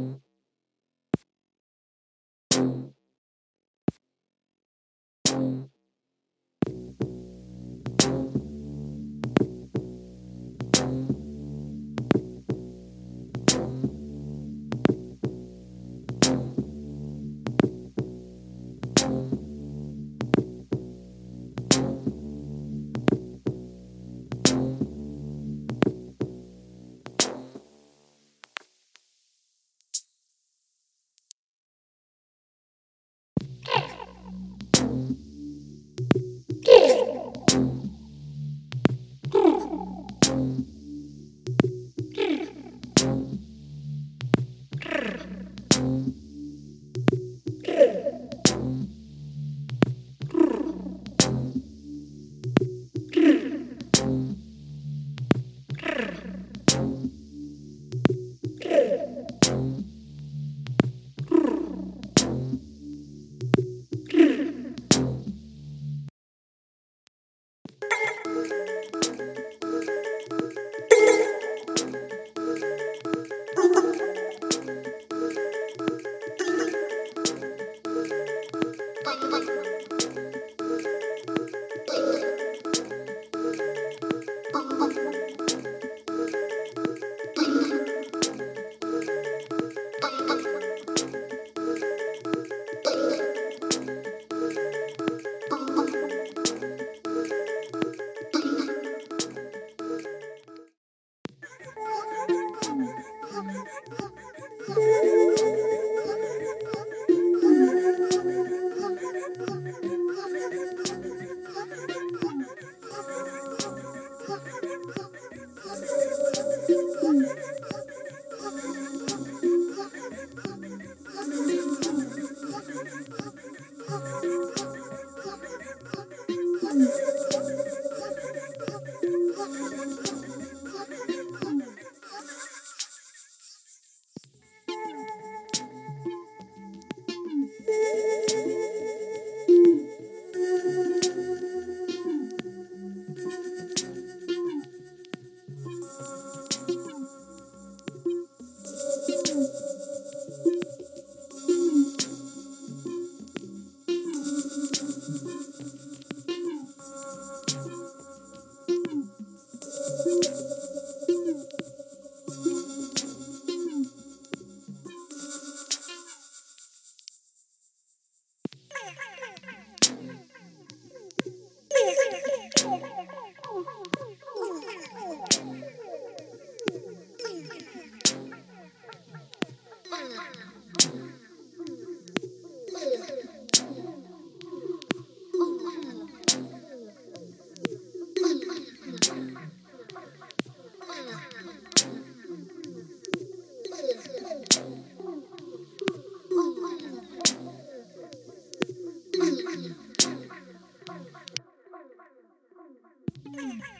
Mm-hmm. Yeah. Mm.